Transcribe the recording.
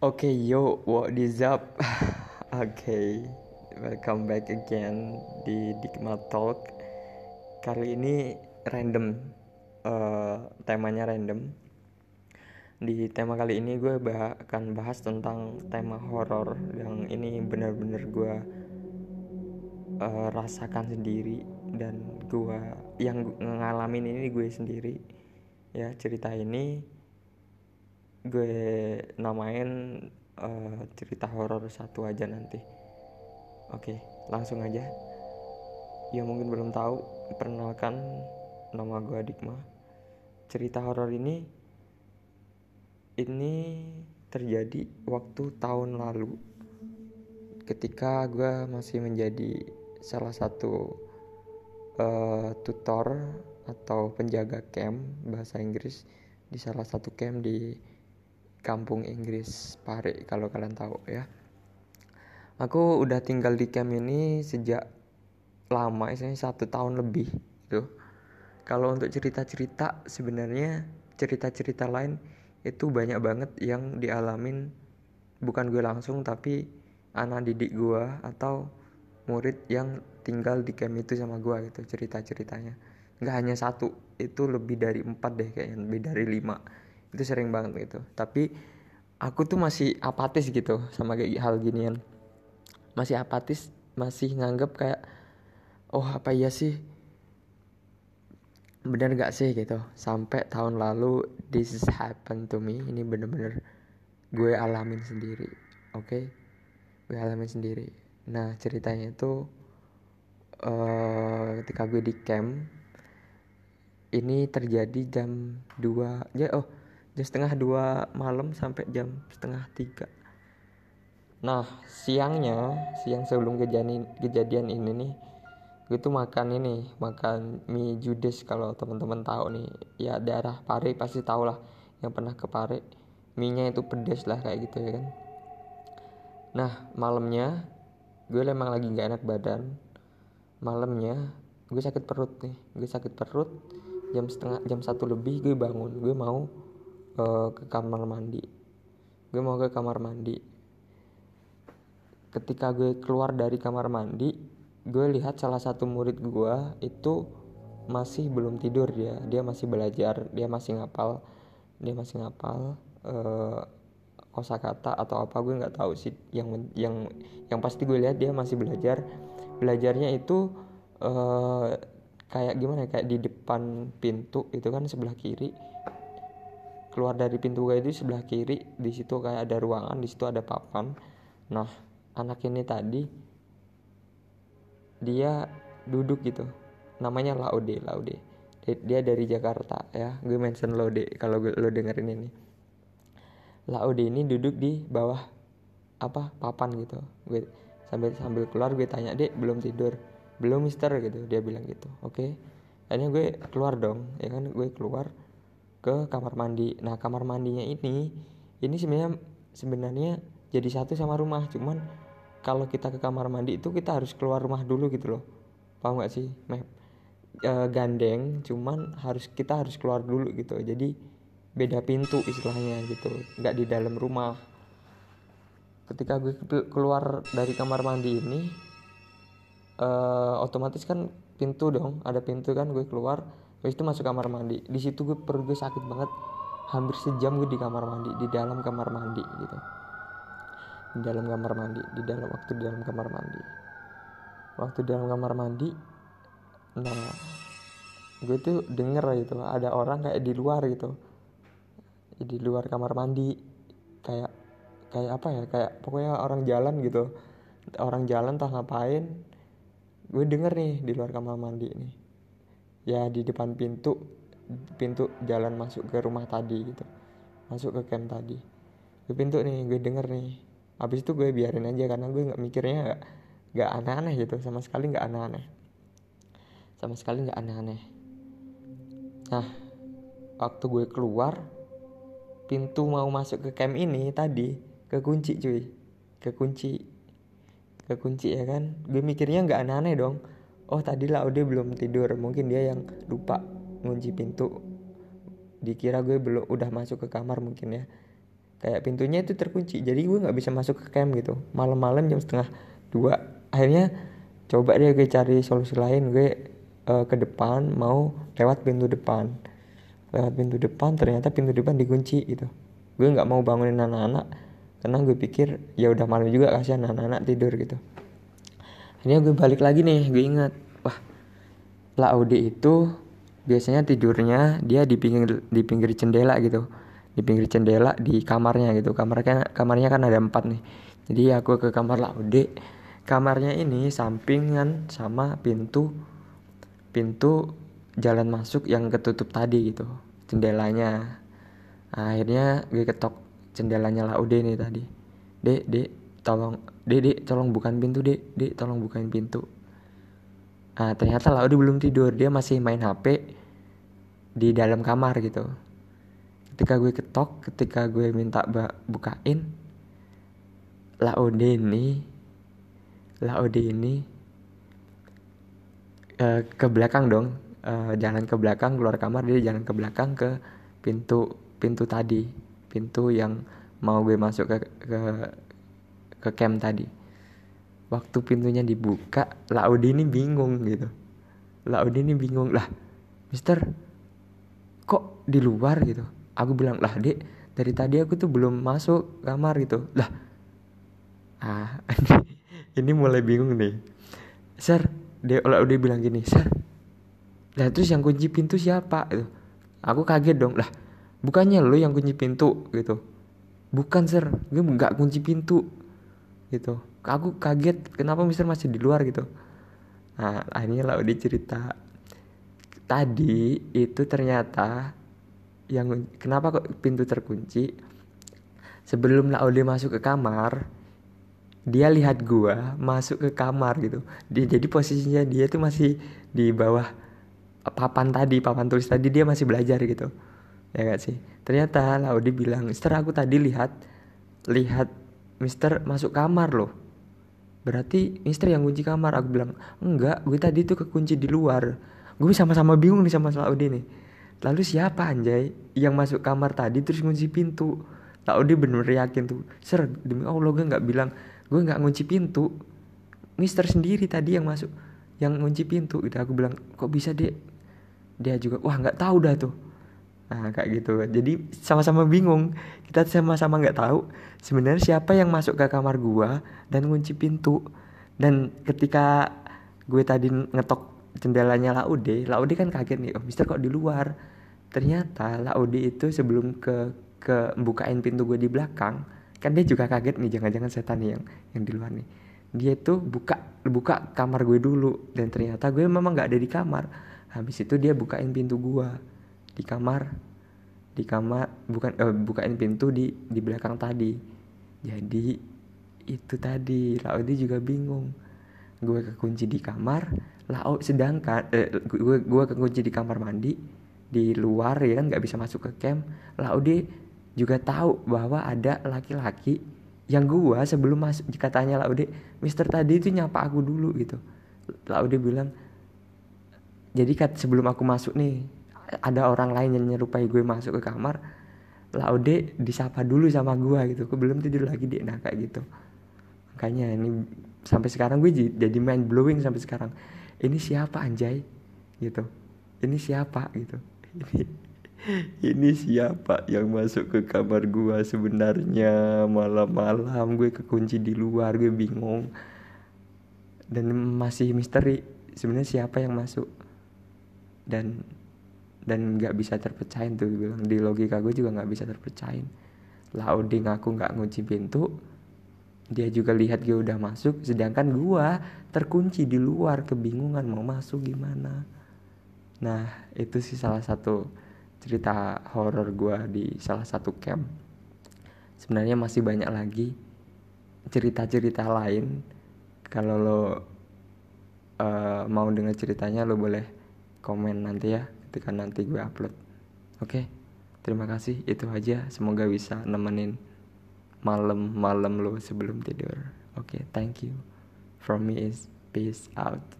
Oke yo, what is up? Oke, welcome back again di Dikma Talk. Kali ini random, eh, temanya random. Di tema kali ini gue bah- akan bahas tentang tema horor yang ini benar-benar gue eh, rasakan sendiri dan gue yang ngalamin ini gue sendiri. Ya cerita ini gue namain eh, cerita horor satu aja nanti. Oke, langsung aja. Ya mungkin belum tahu, perkenalkan nama gue Dikma. Cerita horor ini ini terjadi waktu tahun lalu ketika gue masih menjadi salah satu eh, tutor atau penjaga camp bahasa Inggris di salah satu camp di kampung Inggris Pare kalau kalian tahu ya. Aku udah tinggal di camp ini sejak lama, istilahnya satu tahun lebih gitu. Kalau untuk cerita-cerita sebenarnya cerita-cerita lain itu banyak banget yang dialamin bukan gue langsung tapi anak didik gue atau murid yang tinggal di camp itu sama gue gitu cerita-ceritanya nggak hanya satu itu lebih dari empat deh kayaknya lebih dari lima itu sering banget gitu. Tapi aku tuh masih apatis gitu sama kayak hal ginian. Masih apatis masih nganggep kayak oh apa iya sih? Bener gak sih? gitu. Sampai tahun lalu this is happen to me. Ini bener-bener gue alamin sendiri oke? Okay? gue alamin sendiri. Nah ceritanya itu uh, ketika gue di camp ini terjadi jam 2 ya oh jam setengah dua malam sampai jam setengah tiga. Nah siangnya siang sebelum kejadian kejadian ini nih gue tuh makan ini makan mie judes kalau teman-teman tahu nih. Ya daerah Pare pasti tahu lah yang pernah ke Pare. Mie itu pedes lah kayak gitu ya kan. Nah malamnya gue emang lagi gak enak badan. Malamnya gue sakit perut nih gue sakit perut jam setengah jam satu lebih gue bangun. Gue mau ke kamar mandi. Gue mau ke kamar mandi. Ketika gue keluar dari kamar mandi gue lihat salah satu murid gue itu masih belum tidur dia. Dia masih belajar dia masih ngapal dia masih ngapal uh, kosakata atau apa gue nggak tahu sih. Yang yang yang pasti gue lihat dia masih belajar. Belajarnya itu uh, kayak gimana kayak di depan pintu itu kan sebelah kiri keluar dari pintu gue itu sebelah kiri di situ kayak ada ruangan di situ ada papan. Nah anak ini tadi dia duduk gitu. Namanya Laude Laude. Dia dari Jakarta ya. Gue mention Laude kalau lo dengerin ini. Laude ini duduk di bawah apa papan gitu. Gue sambil sambil keluar gue tanya dek belum tidur? Belum mister gitu. Dia bilang gitu. Oke. Okay. akhirnya gue keluar dong ya kan? Gue keluar ke kamar mandi. Nah kamar mandinya ini ini sebenarnya sebenarnya jadi satu sama rumah. Cuman kalau kita ke kamar mandi itu kita harus keluar rumah dulu gitu loh. Paham gak sih map e, gandeng cuman harus kita harus keluar dulu gitu. Jadi beda pintu istilahnya gitu nggak di dalam rumah. Ketika gue keluar dari kamar mandi ini e, otomatis kan pintu dong ada pintu kan gue keluar habis itu masuk kamar mandi. Di situ gue perut gue sakit banget. Hampir sejam gue di kamar mandi di dalam kamar mandi gitu. Di dalam kamar mandi di dalam waktu di dalam kamar mandi. Waktu di dalam kamar mandi nah gue tuh denger gitu ada orang kayak di luar gitu. Di luar kamar mandi kayak kayak apa ya kayak pokoknya orang jalan gitu. Orang jalan tak ngapain. Gue denger nih di luar kamar mandi nih ya di depan pintu pintu jalan masuk ke rumah tadi gitu. Masuk ke camp tadi. Ke pintu nih gue denger nih. Habis itu gue biarin aja karena gue nggak mikirnya gak, gak aneh-aneh gitu. Sama sekali nggak aneh-aneh. Sama sekali nggak aneh-aneh. Nah waktu gue keluar pintu mau masuk ke camp ini tadi kekunci cuy. Kekunci. Kekunci ya kan? Gue mikirnya nggak aneh-aneh dong oh tadi lah udah belum tidur. Mungkin dia yang lupa ngunci pintu. Dikira gue belum udah masuk ke kamar mungkin ya. Kayak pintunya itu terkunci jadi gue nggak bisa masuk ke camp gitu. Malam-malam jam setengah dua. Akhirnya coba deh gue cari solusi lain. Gue uh, ke depan mau lewat pintu depan. Lewat pintu depan ternyata pintu depan dikunci gitu. Gue nggak mau bangunin anak-anak karena gue pikir ya udah malam juga kasihan anak-anak tidur gitu akhirnya gue balik lagi nih gue ingat. Wah Laude itu biasanya tidurnya dia di pinggir di pinggir jendela gitu. Di pinggir jendela di kamarnya gitu. Kamarnya kamarnya kan ada empat nih. Jadi aku ke kamar Laude kamarnya ini sampingan sama pintu pintu jalan masuk yang ketutup tadi gitu jendelanya. Nah, akhirnya gue ketok jendelanya Laude nih tadi. Dek dek tolong dek tolong bukan pintu dek dek tolong bukain pintu Nah, ternyata Laude belum tidur, dia masih main HP di dalam kamar gitu. Ketika gue ketok, ketika gue minta bukain, Laude ini, Laude ini uh, ke belakang dong, uh, jalan ke belakang, keluar kamar, dia jalan ke belakang ke pintu pintu tadi, pintu yang mau gue masuk ke ke ke camp tadi. Waktu pintunya dibuka Laudi ini bingung gitu. Laudi ini bingung lah Mister kok di luar gitu? Aku bilang lah dek dari tadi aku tuh belum masuk kamar gitu. Lah ah ini mulai bingung nih. Sir dia Laudi bilang gini Sir lah terus yang kunci pintu siapa? Itu aku kaget dong lah bukannya lo yang kunci pintu? Gitu. Bukan sir gue nggak kunci pintu gitu. Aku kaget kenapa Mister masih di luar gitu. Nah akhirnya lah udah cerita tadi itu ternyata yang kenapa kok pintu terkunci? Sebelum Laude masuk ke kamar dia lihat gua masuk ke kamar gitu. Dia jadi posisinya dia tuh masih di bawah papan tadi papan tulis tadi dia masih belajar gitu. Ya gak sih? Ternyata Laude bilang Mister aku tadi lihat lihat Mister masuk kamar loh. Berarti Mister yang kunci kamar. Aku bilang enggak gue tadi tuh kekunci di luar. Gue sama-sama bingung nih sama Saudi nih. Lalu siapa anjay yang masuk kamar tadi terus kunci pintu? Saudi bener yakin tuh. Ser demi Allah gue nggak bilang gue nggak ngunci pintu. Mister sendiri tadi yang masuk yang ngunci pintu. Gitu aku bilang kok bisa deh dia juga wah nggak tahu dah tuh Nah kayak gitu. Jadi sama-sama bingung. Kita sama-sama nggak tahu Sebenarnya siapa yang masuk ke kamar gua Dan ngunci pintu. Dan ketika gue tadi ngetok jendelanya Laude Laude kan kaget nih Oh mister kok di luar? Ternyata Laude itu sebelum ke ke bukain pintu gue di belakang Kan dia juga kaget nih Jangan-jangan setan nih yang yang di luar nih. Dia tuh buka buka kamar gue dulu Dan ternyata gue memang nggak ada di kamar. Habis itu dia bukain pintu gua di kamar. Di kamar bukan eh, bukain pintu di di belakang tadi. Jadi itu tadi Laudi juga bingung. Gue kekunci di kamar Lau sedangkan eh, gue gue kekunci di kamar mandi di luar ya kan nggak bisa masuk ke camp. Laudi juga tahu bahwa ada laki-laki yang gue sebelum masuk katanya Laude Mister tadi itu nyapa aku dulu gitu. Laude bilang jadi kat sebelum aku masuk nih ada orang lain yang nyerupai gue masuk ke kamar Laude disapa dulu sama gue gitu. Gue belum tidur lagi deh nah kayak gitu. Makanya ini sampai sekarang gue jadi main blowing sampai sekarang. Ini siapa anjay? Gitu. Ini siapa? Gitu. Ini ini siapa yang masuk ke kamar gue sebenarnya malam-malam? Gue kekunci di luar gue bingung. Dan masih misteri sebenarnya siapa yang masuk? Dan dan nggak bisa terpecahin tuh bilang. Di logika gue juga nggak bisa terpecahin. Laudi ngaku nggak ngunci pintu dia juga lihat gue udah masuk sedangkan gue terkunci di luar kebingungan mau masuk gimana. Nah itu sih salah satu cerita horor gue di salah satu camp. Sebenarnya masih banyak lagi cerita-cerita lain. Kalau lo uh, mau dengar ceritanya lo boleh komen nanti ya ketika nanti gue upload. Oke? Okay? terima kasih. Itu aja. Semoga bisa nemenin malam-malam lo sebelum tidur. Oke okay, thank you. From me is peace out